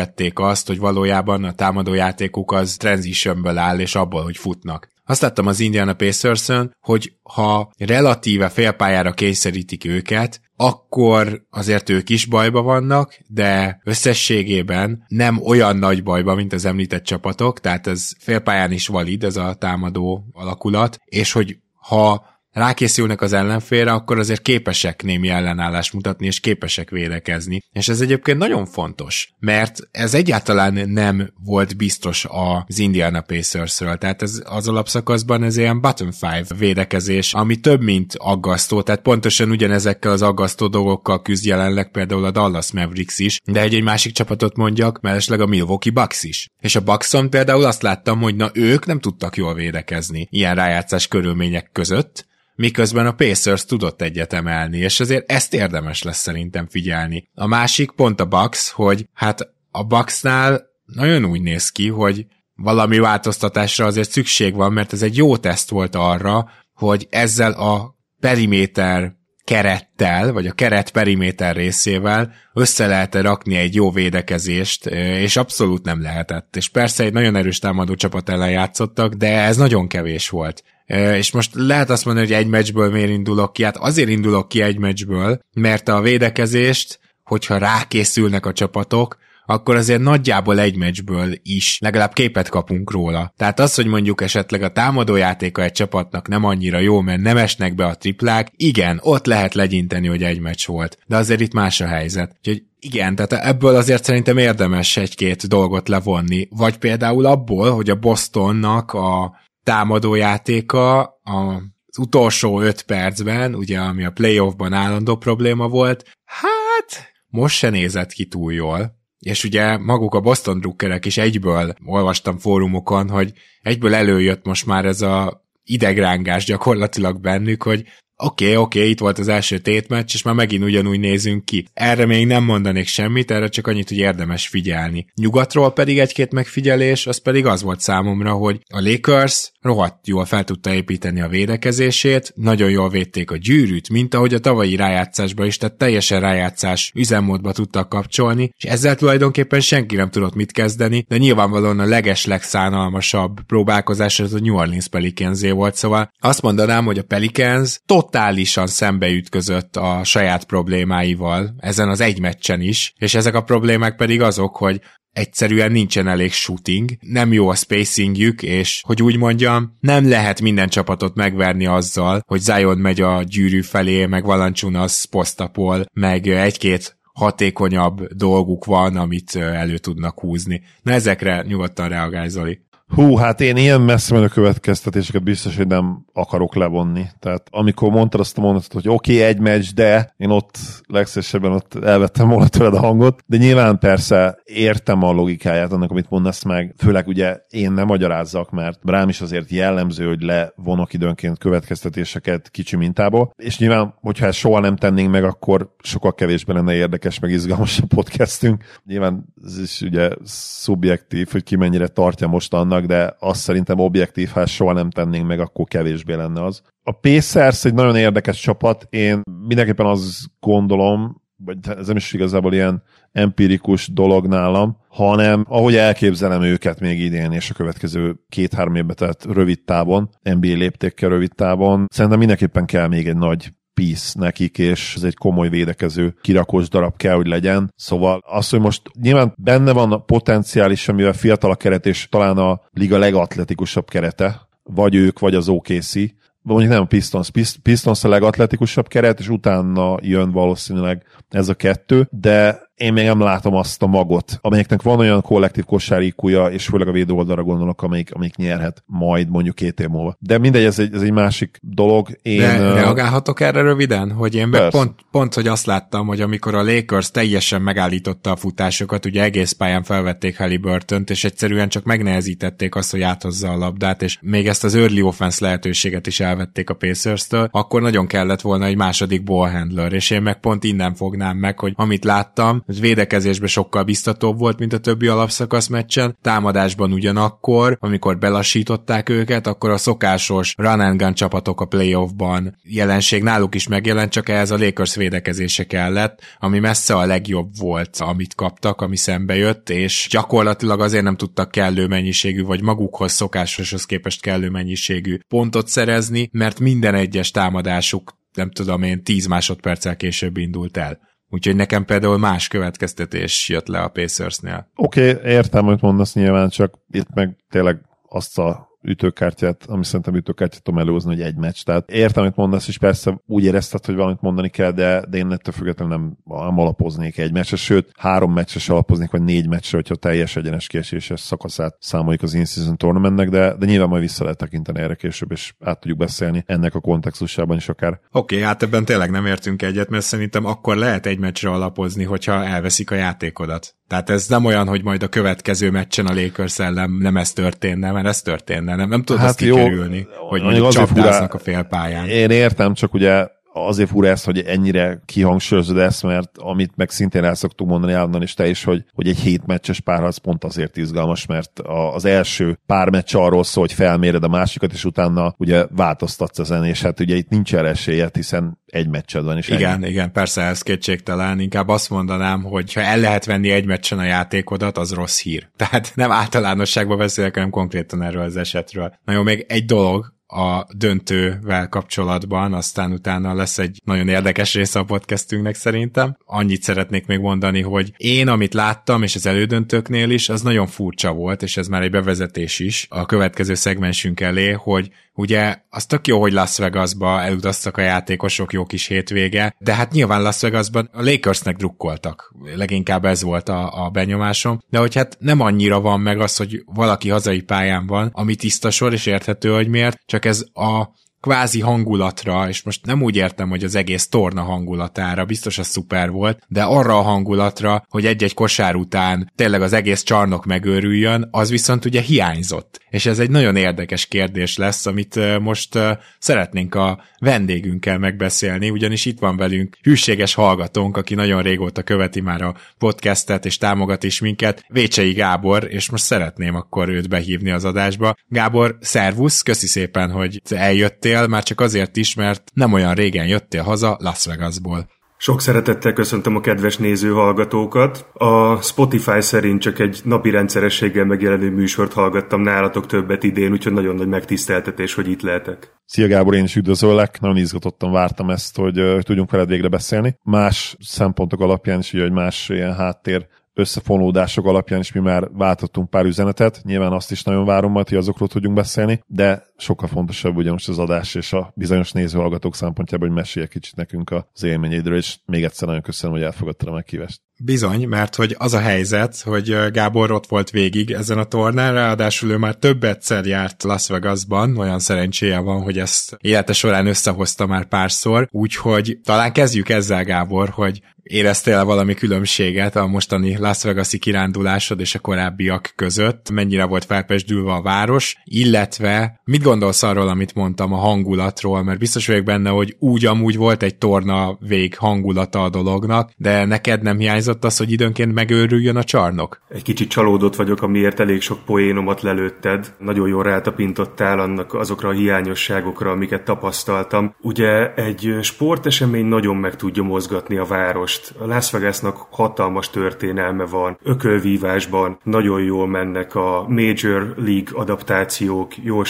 megszenvedték azt, hogy valójában a támadójátékuk az transitionből áll, és abból, hogy futnak. Azt láttam az Indiana pacers hogy ha relatíve félpályára kényszerítik őket, akkor azért ők is bajba vannak, de összességében nem olyan nagy bajba, mint az említett csapatok, tehát ez félpályán is valid, ez a támadó alakulat, és hogy ha rákészülnek az ellenfélre, akkor azért képesek némi ellenállást mutatni, és képesek védekezni. És ez egyébként nagyon fontos, mert ez egyáltalán nem volt biztos az Indiana Pacersről, tehát ez az alapszakaszban ez ilyen bottom five védekezés, ami több, mint aggasztó, tehát pontosan ugyanezekkel az aggasztó dolgokkal küzd jelenleg például a Dallas Mavericks is, de egy, egy másik csapatot mondjak, mellesleg a Milwaukee Bucks is. És a Buckson például azt láttam, hogy na ők nem tudtak jól védekezni ilyen rájátszás körülmények között, miközben a Pacers tudott egyet emelni, és azért ezt érdemes lesz szerintem figyelni. A másik pont a Bucks, hogy hát a Bucksnál nagyon úgy néz ki, hogy valami változtatásra azért szükség van, mert ez egy jó teszt volt arra, hogy ezzel a periméter kerettel, vagy a keret periméter részével össze lehet rakni egy jó védekezést, és abszolút nem lehetett. És persze egy nagyon erős támadó csapat ellen játszottak, de ez nagyon kevés volt. És most lehet azt mondani, hogy egy meccsből miért indulok ki? Hát azért indulok ki egy meccsből, mert a védekezést, hogyha rákészülnek a csapatok, akkor azért nagyjából egy meccsből is legalább képet kapunk róla. Tehát az, hogy mondjuk esetleg a támadójátéka egy csapatnak nem annyira jó, mert nem esnek be a triplák, igen, ott lehet legyinteni, hogy egy meccs volt. De azért itt más a helyzet. Úgyhogy igen, tehát ebből azért szerintem érdemes egy-két dolgot levonni. Vagy például abból, hogy a Bostonnak a támadójátéka a az utolsó öt percben, ugye ami a playoffban állandó probléma volt, hát most se nézett ki túl jól. És ugye maguk a Boston drukkerek is egyből olvastam fórumokon, hogy egyből előjött most már ez a idegrángás gyakorlatilag bennük, hogy oké, okay, oké, okay, itt volt az első tétmeccs, és már megint ugyanúgy nézünk ki. Erre még nem mondanék semmit, erre csak annyit, hogy érdemes figyelni. Nyugatról pedig egy-két megfigyelés, az pedig az volt számomra, hogy a Lakers rohadt jól fel tudta építeni a védekezését, nagyon jól védték a gyűrűt, mint ahogy a tavalyi rájátszásban is, tehát teljesen rájátszás üzemmódba tudtak kapcsolni, és ezzel tulajdonképpen senki nem tudott mit kezdeni, de nyilvánvalóan a leges legszánalmasabb próbálkozás az a New Orleans pelicans volt, szóval azt mondanám, hogy a Pelicans totálisan szembeütközött a saját problémáival ezen az egy meccsen is, és ezek a problémák pedig azok, hogy egyszerűen nincsen elég shooting, nem jó a spacingjük, és hogy úgy mondjam, nem lehet minden csapatot megverni azzal, hogy Zion megy a gyűrű felé, meg Valanciunas posztapol, meg egy-két hatékonyabb dolguk van, amit elő tudnak húzni. Na ezekre nyugodtan reagálj, Zoli. Hú, hát én ilyen messze menő következtetéseket biztos, hogy nem akarok levonni. Tehát amikor mondtad azt a mondatot, hogy oké, okay, egy meccs, de én ott legszesebben ott elvettem volna tőled a hangot, de nyilván persze értem a logikáját annak, amit mondasz meg, főleg ugye én nem magyarázzak, mert rám is azért jellemző, hogy levonok időnként következtetéseket kicsi mintából, és nyilván, hogyha ezt soha nem tennénk meg, akkor sokkal kevésbé lenne érdekes, meg izgalmas a podcastünk. Nyilván ez is ugye szubjektív, hogy ki mennyire tartja most annak, vannak, de azt szerintem objektív, ha soha nem tennénk meg, akkor kevésbé lenne az. A Pacers egy nagyon érdekes csapat, én mindenképpen azt gondolom, vagy ez nem is igazából ilyen empirikus dolog nálam, hanem ahogy elképzelem őket még idén és a következő két-három évben, tehát rövid távon, NBA léptékkel rövid távon, szerintem mindenképpen kell még egy nagy piece nekik, és ez egy komoly védekező kirakós darab kell, hogy legyen. Szóval az, hogy most nyilván benne van a potenciális, amivel fiatal a keret, és talán a liga legatletikusabb kerete, vagy ők, vagy az OKC, mondjuk nem a Pistons, Pistons a legatletikusabb keret, és utána jön valószínűleg ez a kettő, de én még nem látom azt a magot, amelyeknek van olyan kollektív kosárikúja, és főleg a védő oldalra gondolok, amelyik, amelyik nyerhet majd mondjuk két év múlva. De mindegy, ez egy, ez egy másik dolog. Én, De reagálhatok erre röviden? Hogy én meg pont, pont, hogy azt láttam, hogy amikor a Lakers teljesen megállította a futásokat, ugye egész pályán felvették halliburton és egyszerűen csak megnehezítették azt, hogy áthozza a labdát, és még ezt az early offense lehetőséget is elvették a Pacers-től, akkor nagyon kellett volna egy második ball handler, és én meg pont innen fognám meg, hogy amit láttam, hogy védekezésben sokkal biztatóbb volt, mint a többi alapszakasz meccsen, támadásban ugyanakkor, amikor belassították őket, akkor a szokásos run and gun csapatok a playoffban jelenség náluk is megjelent, csak ehhez a Lakers védekezése kellett, ami messze a legjobb volt, amit kaptak, ami szembe jött, és gyakorlatilag azért nem tudtak kellő mennyiségű, vagy magukhoz szokásoshoz képest kellő mennyiségű pontot szerezni, mert minden egyes támadásuk nem tudom én, 10 másodperccel később indult el. Úgyhogy nekem például más következtetés jött le a Pacersnél. Oké, okay, értem, hogy mondasz nyilván, csak itt meg tényleg azt a ütőkártyát, ami szerintem ütőkártyát tudom előhozni, hogy egy meccs. Tehát értem, amit mondasz, és persze úgy érezted, hogy valamit mondani kell, de, de én ettől függetlenül nem, nem alapoznék egy meccsre, sőt, három meccsre se alapoznék, vagy négy meccsre, hogyha teljes egyenes kieséses szakaszát számoljuk az in-season tournamentnek, de, de nyilván majd vissza lehet tekinteni erre később, és át tudjuk beszélni ennek a kontextusában is akár. Oké, okay, hát ebben tényleg nem értünk egyet, mert szerintem akkor lehet egy meccsre alapozni, hogyha elveszik a játékodat. Tehát ez nem olyan, hogy majd a következő meccsen a Lakers ellen nem ez történne, mert ez történne. Nem, nem tudod hát azt kikerülni, jó, hogy mondjuk csapdáznak a félpályán. Én értem, csak ugye azért fura ezt, hogy ennyire kihangsúlyozod ezt, mert amit meg szintén el szoktuk mondani állandóan is te is, hogy, hogy egy hét meccses párharc pont azért izgalmas, mert az első pár meccs arról szól, hogy felméred a másikat, és utána ugye változtatsz ezen, és hát ugye itt nincs erre esélyed, hiszen egy meccsed van. És igen, ennyi. igen, persze ez kétségtelen. Inkább azt mondanám, hogy ha el lehet venni egy meccsen a játékodat, az rossz hír. Tehát nem általánosságban beszélek, hanem konkrétan erről az esetről. Na jó, még egy dolog, a döntővel kapcsolatban, aztán utána lesz egy nagyon érdekes része a podcastünknek szerintem. Annyit szeretnék még mondani, hogy én, amit láttam, és az elődöntőknél is, az nagyon furcsa volt, és ez már egy bevezetés is a következő szegmensünk elé, hogy Ugye az tök jó, hogy Las Vegasba elutaztak a játékosok, jó kis hétvége, de hát nyilván Las Vegasban a Lakersnek drukkoltak. Leginkább ez volt a, a benyomásom. De hogy hát nem annyira van meg az, hogy valaki hazai pályán van, ami tiszta sor, és érthető, hogy miért, csak ez a kvázi hangulatra, és most nem úgy értem, hogy az egész torna hangulatára, biztos az szuper volt, de arra a hangulatra, hogy egy-egy kosár után tényleg az egész csarnok megőrüljön, az viszont ugye hiányzott. És ez egy nagyon érdekes kérdés lesz, amit most szeretnénk a vendégünkkel megbeszélni, ugyanis itt van velünk hűséges hallgatónk, aki nagyon régóta követi már a podcastet és támogat is minket, Vécsei Gábor, és most szeretném akkor őt behívni az adásba. Gábor, szervusz, köszi szépen, hogy eljöttél, jöttél, már csak azért is, mert nem olyan régen jöttél haza Las Vegasból. Sok szeretettel köszöntöm a kedves néző hallgatókat. A Spotify szerint csak egy napi rendszerességgel megjelenő műsort hallgattam nálatok többet idén, úgyhogy nagyon nagy megtiszteltetés, hogy itt lehetek. Szia Gábor, én is üdvözöllek, nagyon izgatottan vártam ezt, hogy, hogy tudjunk veled végre beszélni. Más szempontok alapján is, hogy más ilyen háttér összefonódások alapján is mi már váltottunk pár üzenetet, nyilván azt is nagyon várom majd, hogy azokról tudjunk beszélni, de sokkal fontosabb ugye most az adás és a bizonyos nézőhallgatók szempontjából, hogy mesélj kicsit nekünk az élményeidről, és még egyszer nagyon köszönöm, hogy elfogadtad a meghívást. Bizony, mert hogy az a helyzet, hogy Gábor ott volt végig ezen a tornán, ráadásul ő már több egyszer járt Las Vegasban, olyan szerencséje van, hogy ezt élete során összehozta már párszor, úgyhogy talán kezdjük ezzel, Gábor, hogy éreztél valami különbséget a mostani Las Vegas-i kirándulásod és a korábbiak között? Mennyire volt felpesdülve a város? Illetve mit gondolsz arról, amit mondtam a hangulatról? Mert biztos vagyok benne, hogy úgy amúgy volt egy torna vég hangulata a dolognak, de neked nem hiányzott az, hogy időnként megőrüljön a csarnok? Egy kicsit csalódott vagyok, amiért elég sok poénomat lelőtted. Nagyon jól rátapintottál annak azokra a hiányosságokra, amiket tapasztaltam. Ugye egy sportesemény nagyon meg tudja mozgatni a várost a Las Vegasnak hatalmas történelme van, ökölvívásban nagyon jól mennek a Major League adaptációk, jól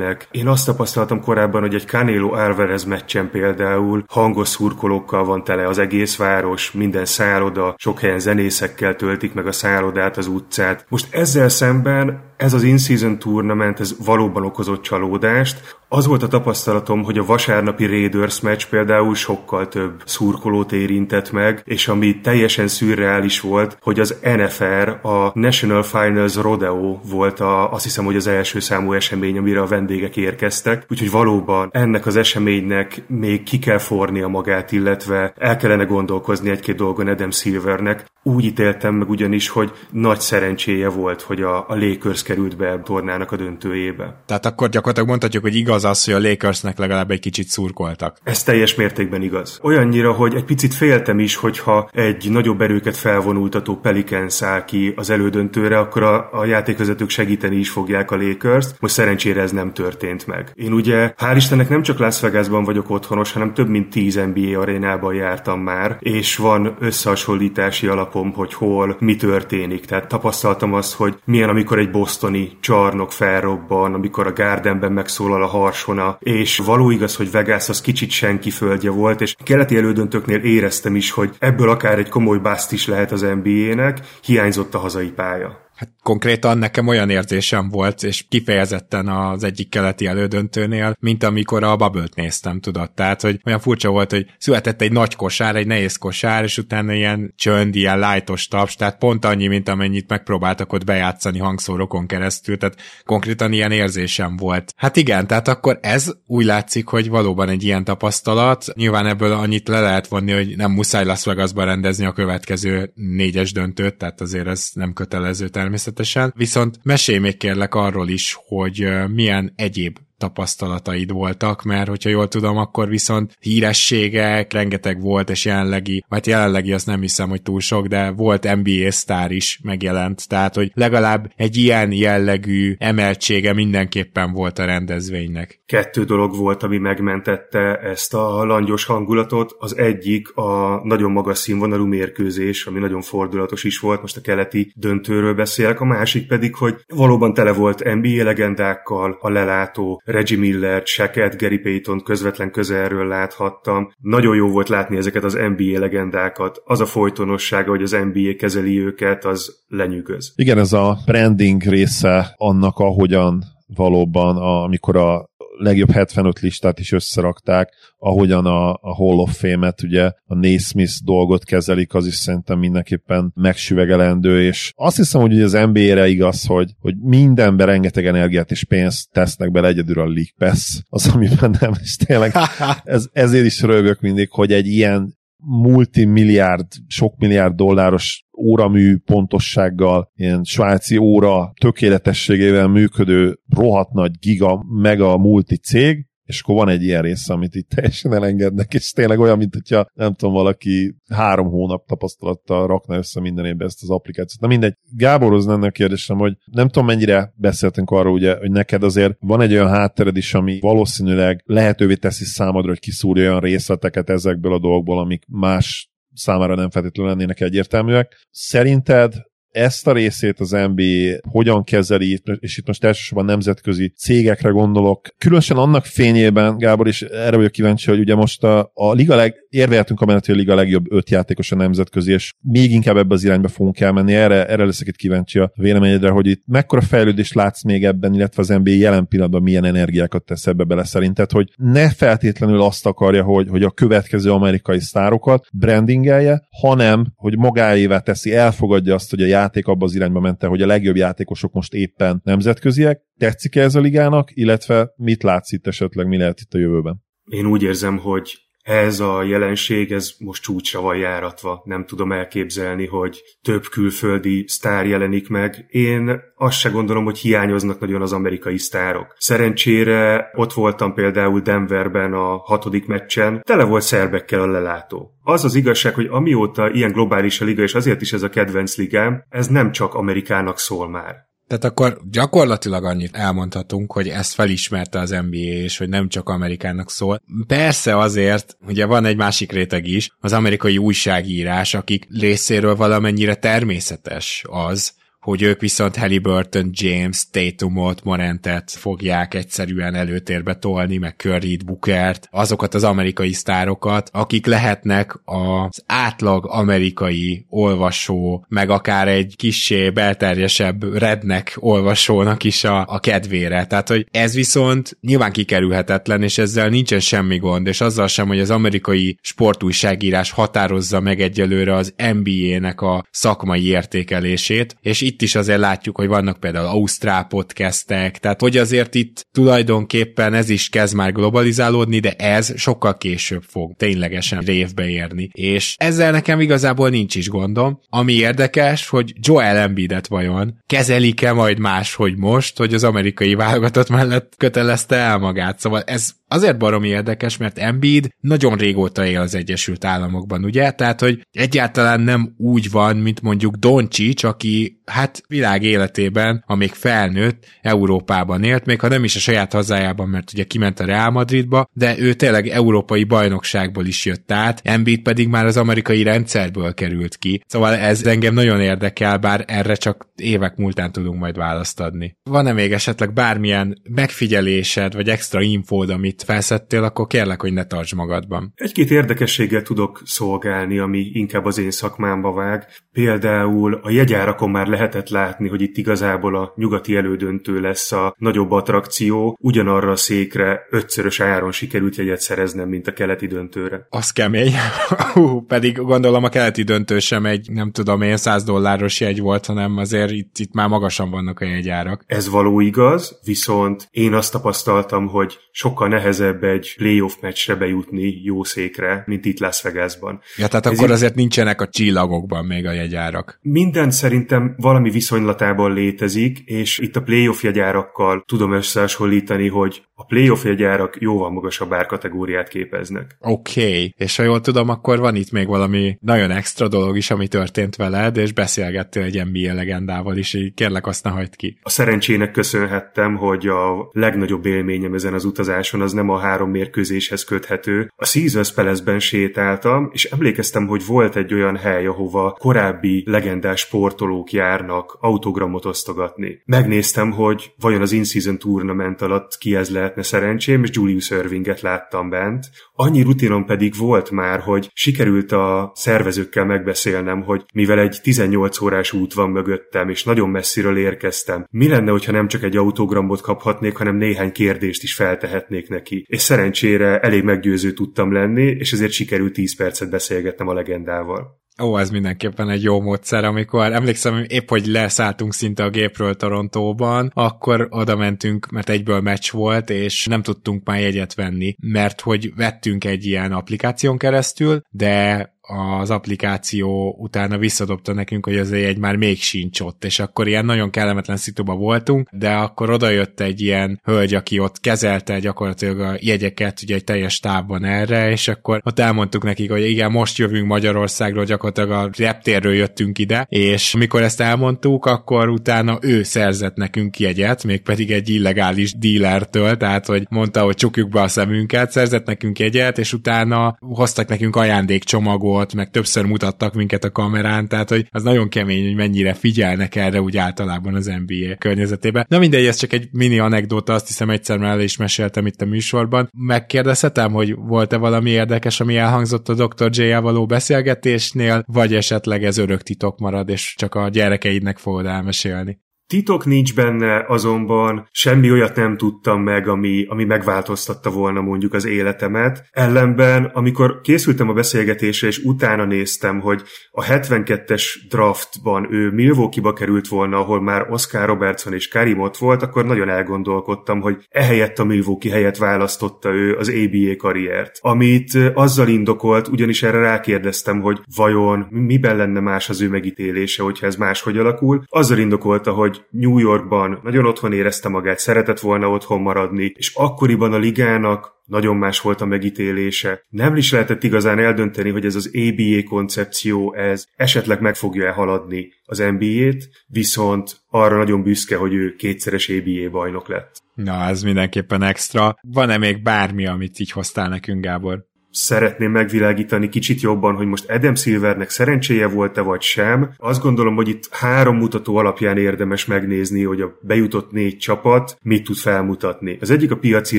sikerülnek. Én azt tapasztaltam korábban, hogy egy Canelo Alvarez meccsen például hangos szurkolókkal van tele az egész város, minden szálloda, sok helyen zenészekkel töltik meg a szállodát, az utcát. Most ezzel szemben ez az in-season tournament, ez valóban okozott csalódást, Az volt a tapasztalatom, hogy a vasárnapi Raiders meccs például sokkal több szurkolót érintett meg, és ami teljesen szürreális volt, hogy az NFR, a National Finals Rodeo volt a, azt hiszem, hogy az első számú esemény, amire a vendégek érkeztek, úgyhogy valóban ennek az eseménynek még ki kell fornia magát, illetve el kellene gondolkozni egy-két dolgon Adam Silvernek. Úgy ítéltem meg ugyanis, hogy nagy szerencséje volt, hogy a, a Lakers került be a tornának a döntőjébe. Tehát akkor gyakorlatilag mondhatjuk, hogy igaz az, hogy a Lakersnek legalább egy kicsit szurkoltak. Ez teljes mértékben igaz. Olyannyira, hogy egy picit féltem is, hogyha egy nagyobb erőket felvonultató Pelicans áll ki az elődöntőre, akkor a, a játékvezetők segíteni is fogják a lakers -t. Most szerencsére ez nem történt meg. Én ugye, hál' Istennek nem csak Las Vegasban vagyok otthonos, hanem több mint 10 NBA arénában jártam már, és van összehasonlítási alapom, hogy hol mi történik. Tehát tapasztaltam azt, hogy milyen, amikor egy bostoni csarnok felrobban, amikor a Gardenben megszólal a harsona, és való igaz, hogy Vegas az kicsit senki földje volt, és keleti elődöntőknél éreztem is, hogy ebből akár egy komoly bászt is lehet az NBA-nek, hiányzott a hazai pálya. Hát konkrétan nekem olyan érzésem volt, és kifejezetten az egyik keleti elődöntőnél, mint amikor a bubble néztem, tudod. Tehát, hogy olyan furcsa volt, hogy született egy nagy kosár, egy nehéz kosár, és utána ilyen csönd, ilyen lájtos taps, tehát pont annyi, mint amennyit megpróbáltak ott bejátszani hangszórokon keresztül, tehát konkrétan ilyen érzésem volt. Hát igen, tehát akkor ez úgy látszik, hogy valóban egy ilyen tapasztalat. Nyilván ebből annyit le lehet vonni, hogy nem muszáj Las Vegasban rendezni a következő négyes döntőt, tehát azért ez nem kötelező természetesen természetesen, viszont mesélj még kérlek arról is, hogy milyen egyéb tapasztalataid voltak, mert hogyha jól tudom, akkor viszont hírességek, rengeteg volt, és jelenlegi, vagy jelenlegi azt nem hiszem, hogy túl sok, de volt NBA sztár is megjelent, tehát hogy legalább egy ilyen jellegű emeltsége mindenképpen volt a rendezvénynek. Kettő dolog volt, ami megmentette ezt a langyos hangulatot. Az egyik a nagyon magas színvonalú mérkőzés, ami nagyon fordulatos is volt, most a keleti döntőről beszélek, a másik pedig, hogy valóban tele volt NBA legendákkal, a lelátó Reggie Miller, Shaqet, Gary Payton közvetlen közelről láthattam. Nagyon jó volt látni ezeket az NBA legendákat. Az a folytonossága, hogy az NBA kezeli őket, az lenyűgöz. Igen, ez a branding része annak, ahogyan valóban, a, amikor a legjobb 75 listát is összerakták, ahogyan a, a Hall of Fame-et, ugye a Naismith dolgot kezelik, az is szerintem mindenképpen megsüvegelendő, és azt hiszem, hogy az NBA-re igaz, hogy, hogy mindenben rengeteg energiát és pénzt tesznek bele egyedül a League Pass, az, amiben nem, és tényleg <laughs> ez, ezért is rögök mindig, hogy egy ilyen multimilliárd, sok milliárd dolláros óramű pontossággal, ilyen svájci óra tökéletességével működő rohadt nagy giga, mega multi cég, és akkor van egy ilyen része, amit itt teljesen elengednek, és tényleg olyan, mint hogyha nem tudom, valaki három hónap tapasztalattal rakna össze minden évben ezt az applikációt. Na mindegy, Gáborhoz lenne a kérdésem, hogy nem tudom, mennyire beszéltünk arról, ugye, hogy neked azért van egy olyan háttered is, ami valószínűleg lehetővé teszi számodra, hogy kiszúrja olyan részleteket ezekből a dolgokból, amik más számára nem feltétlenül lennének egyértelműek. Szerinted ezt a részét az NBA hogyan kezeli, és itt most elsősorban nemzetközi cégekre gondolok. Különösen annak fényében, Gábor, is erre vagyok kíváncsi, hogy ugye most a, a liga leg, érveltünk amellett, hogy a liga legjobb öt játékos a nemzetközi, és még inkább ebbe az irányba fogunk elmenni. Erre, erre leszek itt kíváncsi a véleményedre, hogy itt mekkora fejlődést látsz még ebben, illetve az NBA jelen pillanatban milyen energiákat tesz ebbe bele szerinted, hogy ne feltétlenül azt akarja, hogy, hogy a következő amerikai sztárokat brandingelje, hanem hogy magáévá teszi, elfogadja azt, hogy a játék abba az irányba mente, hogy a legjobb játékosok most éppen nemzetköziek. Tetszik -e ez a ligának, illetve mit látsz itt esetleg, mi lehet itt a jövőben? Én úgy érzem, hogy ez a jelenség, ez most csúcsra van járatva. Nem tudom elképzelni, hogy több külföldi sztár jelenik meg. Én azt se gondolom, hogy hiányoznak nagyon az amerikai sztárok. Szerencsére ott voltam például Denverben a hatodik meccsen, tele volt szerbekkel a lelátó. Az az igazság, hogy amióta ilyen globális a liga, és azért is ez a kedvenc ligám, ez nem csak Amerikának szól már. Tehát akkor gyakorlatilag annyit elmondhatunk, hogy ezt felismerte az NBA, és hogy nem csak Amerikának szól. Persze azért, ugye van egy másik réteg is, az amerikai újságírás, akik részéről valamennyire természetes az, hogy ők viszont Halliburton, James, Tatumot, Morentet fogják egyszerűen előtérbe tolni, meg Curryt, Bookert, azokat az amerikai sztárokat, akik lehetnek az átlag amerikai olvasó, meg akár egy kissé belterjesebb rednek olvasónak is a, a kedvére. Tehát, hogy ez viszont nyilván kikerülhetetlen, és ezzel nincsen semmi gond, és azzal sem, hogy az amerikai sportújságírás határozza meg egyelőre az NBA-nek a szakmai értékelését, és itt is azért látjuk, hogy vannak például Ausztrál podcastek, tehát hogy azért itt tulajdonképpen ez is kezd már globalizálódni, de ez sokkal később fog ténylegesen révbe érni. És ezzel nekem igazából nincs is gondom. Ami érdekes, hogy Joel Embiidet vajon kezelik-e majd máshogy most, hogy az amerikai válogatott mellett kötelezte el magát. Szóval ez azért baromi érdekes, mert Embiid nagyon régóta él az Egyesült Államokban, ugye? Tehát, hogy egyáltalán nem úgy van, mint mondjuk Doncsics, aki hát világ életében, amíg felnőtt, Európában élt, még ha nem is a saját hazájában, mert ugye kiment a Real Madridba, de ő tényleg európai bajnokságból is jött át, Embiid pedig már az amerikai rendszerből került ki. Szóval ez engem nagyon érdekel, bár erre csak évek múltán tudunk majd választ adni. Van-e még esetleg bármilyen megfigyelésed, vagy extra infód, amit felszettél, akkor kérlek, hogy ne tarts magadban. Egy-két érdekességgel tudok szolgálni, ami inkább az én szakmámba vág. Például a jegyárakon már lehetett látni, hogy itt igazából a nyugati elődöntő lesz a nagyobb attrakció. Ugyanarra a székre ötszörös áron sikerült jegyet szereznem, mint a keleti döntőre. Az kemény. <laughs> Hú, pedig gondolom a keleti döntő sem egy, nem tudom én, 100 dolláros jegy volt, hanem azért itt, itt már magasan vannak a jegyárak. Ez való igaz, viszont én azt tapasztaltam, hogy sokkal nehezebb egy playoff meccsre bejutni jó székre, mint itt Las Vegasban. Ja, tehát Ez akkor így... azért nincsenek a csillagokban még a jegyárak. Minden szerintem valami viszonylatában létezik, és itt a playoff jegyárakkal tudom összehasonlítani, hogy a playoff jegyárak jóval magasabb árkategóriát képeznek. Oké, okay. és ha jól tudom, akkor van itt még valami nagyon extra dolog is, ami történt veled, és beszélgettél egy NBA legendával is, így kérlek azt ne hagyd ki. A szerencsének köszönhettem, hogy a legnagyobb élményem ezen az utazáson az nem a három mérkőzéshez köthető. A Caesars Palace-ben sétáltam, és emlékeztem, hogy volt egy olyan hely, ahova korábbi legendás sportolók járnak autogramot osztogatni. Megnéztem, hogy vajon az In-Season Tournament alatt ki ez lehetne szerencsém, és Julius Irvinget láttam bent. Annyi rutinom pedig volt már, hogy sikerült a szervezőkkel megbeszélnem, hogy mivel egy 18 órás út van mögöttem, és nagyon messziről érkeztem, mi lenne, hogyha nem csak egy autogramot kaphatnék, hanem néhány kérdést is feltehetnék neki. És szerencsére elég meggyőző tudtam lenni, és ezért sikerült 10 percet beszélgetnem a legendával. Ó, ez mindenképpen egy jó módszer, amikor emlékszem, épp hogy leszálltunk szinte a gépről Torontóban, akkor oda mentünk, mert egyből meccs volt, és nem tudtunk már jegyet venni, mert hogy vettünk egy ilyen applikáción keresztül, de az applikáció utána visszadobta nekünk, hogy az egy már még sincs ott, és akkor ilyen nagyon kellemetlen szituba voltunk, de akkor odajött egy ilyen hölgy, aki ott kezelte gyakorlatilag a jegyeket, ugye egy teljes távban erre, és akkor ott elmondtuk nekik, hogy igen, most jövünk Magyarországról, gyakorlatilag a reptérről jöttünk ide, és amikor ezt elmondtuk, akkor utána ő szerzett nekünk jegyet, mégpedig egy illegális dílertől, tehát hogy mondta, hogy csukjuk be a szemünket, szerzett nekünk jegyet, és utána hoztak nekünk ajándékcsomagot, volt, meg többször mutattak minket a kamerán, tehát hogy az nagyon kemény, hogy mennyire figyelnek erre úgy általában az NBA környezetében. Na mindegy, ez csak egy mini anekdóta, azt hiszem egyszer már el is meséltem itt a műsorban. Megkérdezhetem, hogy volt-e valami érdekes, ami elhangzott a Dr. j való beszélgetésnél, vagy esetleg ez örök titok marad, és csak a gyerekeidnek fogod elmesélni. Titok nincs benne, azonban semmi olyat nem tudtam meg, ami, ami megváltoztatta volna mondjuk az életemet. Ellenben, amikor készültem a beszélgetésre, és utána néztem, hogy a 72-es draftban ő Milwaukee-ba került volna, ahol már Oscar Robertson és Karim ott volt, akkor nagyon elgondolkodtam, hogy ehelyett a Milwaukee helyet választotta ő az ABA karriert. Amit azzal indokolt, ugyanis erre rákérdeztem, hogy vajon miben lenne más az ő megítélése, hogyha ez máshogy alakul. Azzal indokolta, hogy New Yorkban nagyon otthon érezte magát, szeretett volna otthon maradni, és akkoriban a ligának nagyon más volt a megítélése. Nem is lehetett igazán eldönteni, hogy ez az ABA koncepció, ez esetleg meg fogja haladni az NBA-t, viszont arra nagyon büszke, hogy ő kétszeres ABA bajnok lett. Na, ez mindenképpen extra. Van-e még bármi, amit így hoztál nekünk, Gábor? Szeretném megvilágítani kicsit jobban, hogy most Adam Silvernek szerencséje volt-e vagy sem. Azt gondolom, hogy itt három mutató alapján érdemes megnézni, hogy a bejutott négy csapat mit tud felmutatni. Az egyik a piaci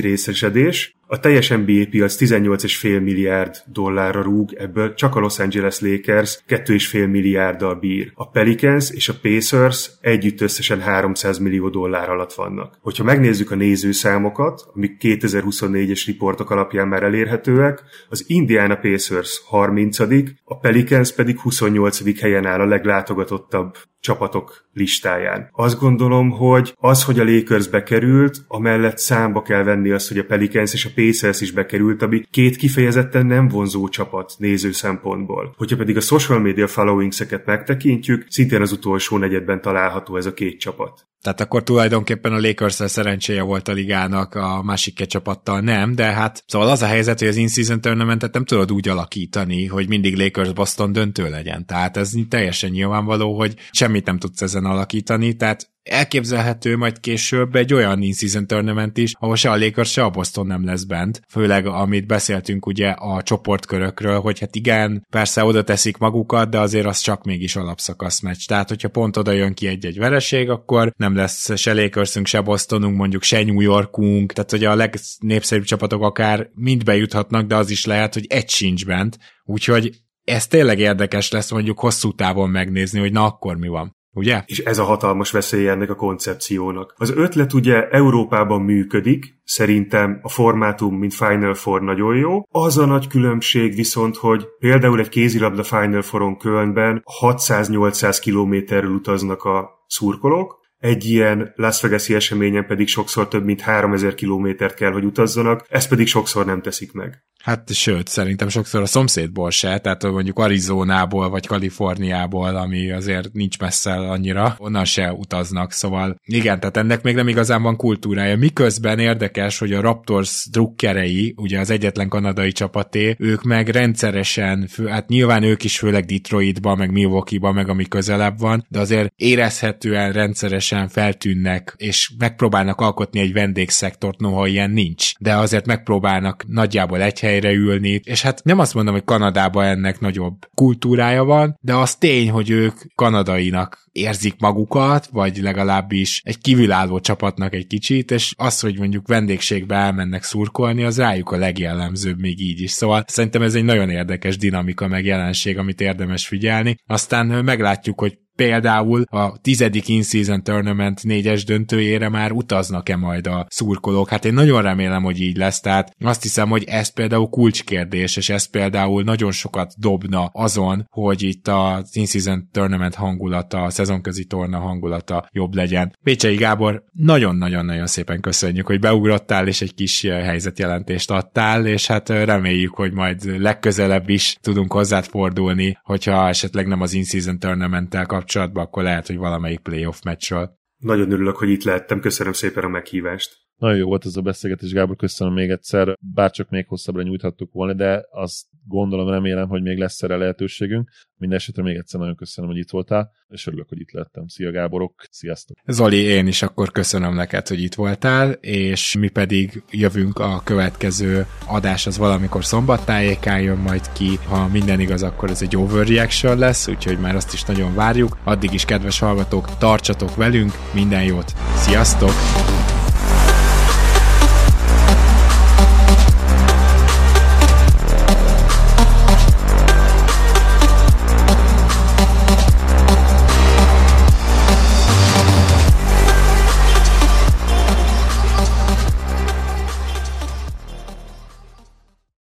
részesedés, a teljes NBA piac 18,5 milliárd dollárra rúg, ebből csak a Los Angeles Lakers 2,5 milliárddal bír. A Pelicans és a Pacers együtt összesen 300 millió dollár alatt vannak. Hogyha megnézzük a nézőszámokat, amik 2024-es riportok alapján már elérhetőek, az Indiana Pacers 30 a Pelicans pedig 28. helyen áll a leglátogatottabb csapatok listáján. Azt gondolom, hogy az, hogy a Lakers bekerült, amellett számba kell venni azt, hogy a Pelicans és a Pacers is bekerült, ami két kifejezetten nem vonzó csapat néző szempontból. Hogyha pedig a social media followings-eket megtekintjük, szintén az utolsó negyedben található ez a két csapat. Tehát akkor tulajdonképpen a lakers szerencséje volt a ligának, a másik két csapattal nem, de hát szóval az a helyzet, hogy az in-season tournamentet nem tudod úgy alakítani, hogy mindig Lakers-Boston döntő legyen. Tehát ez teljesen nyilvánvaló, hogy semmit nem tudsz ezen alakítani, tehát elképzelhető majd később egy olyan in-season tournament is, ahol se a Lakers, se a Boston nem lesz bent. Főleg, amit beszéltünk ugye a csoportkörökről, hogy hát igen, persze oda teszik magukat, de azért az csak mégis alapszakasz meccs. Tehát, hogyha pont oda jön ki egy-egy vereség, akkor nem lesz se Lakersünk, se Bostonunk, mondjuk se New Yorkunk, tehát hogy a legnépszerűbb csapatok akár mind bejuthatnak, de az is lehet, hogy egy sincs bent. Úgyhogy ez tényleg érdekes lesz mondjuk hosszú távon megnézni, hogy na akkor mi van. Ugye? És ez a hatalmas veszély ennek a koncepciónak. Az ötlet ugye Európában működik, szerintem a formátum, mint Final Four nagyon jó. Az a nagy különbség viszont, hogy például egy kézilabda Final Fouron Kölnben 600-800 kilométerről utaznak a szurkolók, egy ilyen Las vegas eseményen pedig sokszor több mint 3000 kilométert kell, hogy utazzanak, ezt pedig sokszor nem teszik meg. Hát sőt, szerintem sokszor a szomszédból se, tehát mondjuk Arizonából vagy Kaliforniából, ami azért nincs messze annyira, onnan se utaznak, szóval igen, tehát ennek még nem igazán van kultúrája. Miközben érdekes, hogy a Raptors drukkerei, ugye az egyetlen kanadai csapaté, ők meg rendszeresen, fő, hát nyilván ők is főleg Detroitba, meg Milwaukee-ba, meg ami közelebb van, de azért érezhetően rendszeresen feltűnnek, és megpróbálnak alkotni egy vendégszektort, noha ilyen nincs. De azért megpróbálnak nagyjából egy helyre ülni, és hát nem azt mondom, hogy Kanadában ennek nagyobb kultúrája van, de az tény, hogy ők kanadainak érzik magukat, vagy legalábbis egy kívülálló csapatnak egy kicsit, és az, hogy mondjuk vendégségbe elmennek szurkolni, az rájuk a legjellemzőbb még így is. Szóval szerintem ez egy nagyon érdekes dinamika meg jelenség, amit érdemes figyelni. Aztán meglátjuk, hogy például a tizedik in-season tournament négyes döntőjére már utaznak-e majd a szurkolók. Hát én nagyon remélem, hogy így lesz, tehát azt hiszem, hogy ez például kulcskérdés, és ez például nagyon sokat dobna azon, hogy itt a in-season tournament hangulata, a szezonközi torna hangulata jobb legyen. Pécsei Gábor, nagyon-nagyon-nagyon szépen köszönjük, hogy beugrottál, és egy kis helyzetjelentést adtál, és hát reméljük, hogy majd legközelebb is tudunk hozzád fordulni, hogyha esetleg nem az in-season tournamenttel kapcsolatban, akkor lehet, hogy valamelyik playoff meccsről. Nagyon örülök, hogy itt lehettem, köszönöm szépen a meghívást. Nagyon jó volt ez a beszélgetés, Gábor, köszönöm még egyszer. Bárcsak még hosszabbra nyújthattuk volna, de azt gondolom, remélem, hogy még lesz erre lehetőségünk. Mindenesetre még egyszer nagyon köszönöm, hogy itt voltál, és örülök, hogy itt lettem. Szia Gáborok, sziasztok! Zoli, én is akkor köszönöm neked, hogy itt voltál, és mi pedig jövünk a következő adás, az valamikor szombattájékán jön majd ki. Ha minden igaz, akkor ez egy overreaction lesz, úgyhogy már azt is nagyon várjuk. Addig is, kedves hallgatók, tartsatok velünk, minden jót! Sziasztok!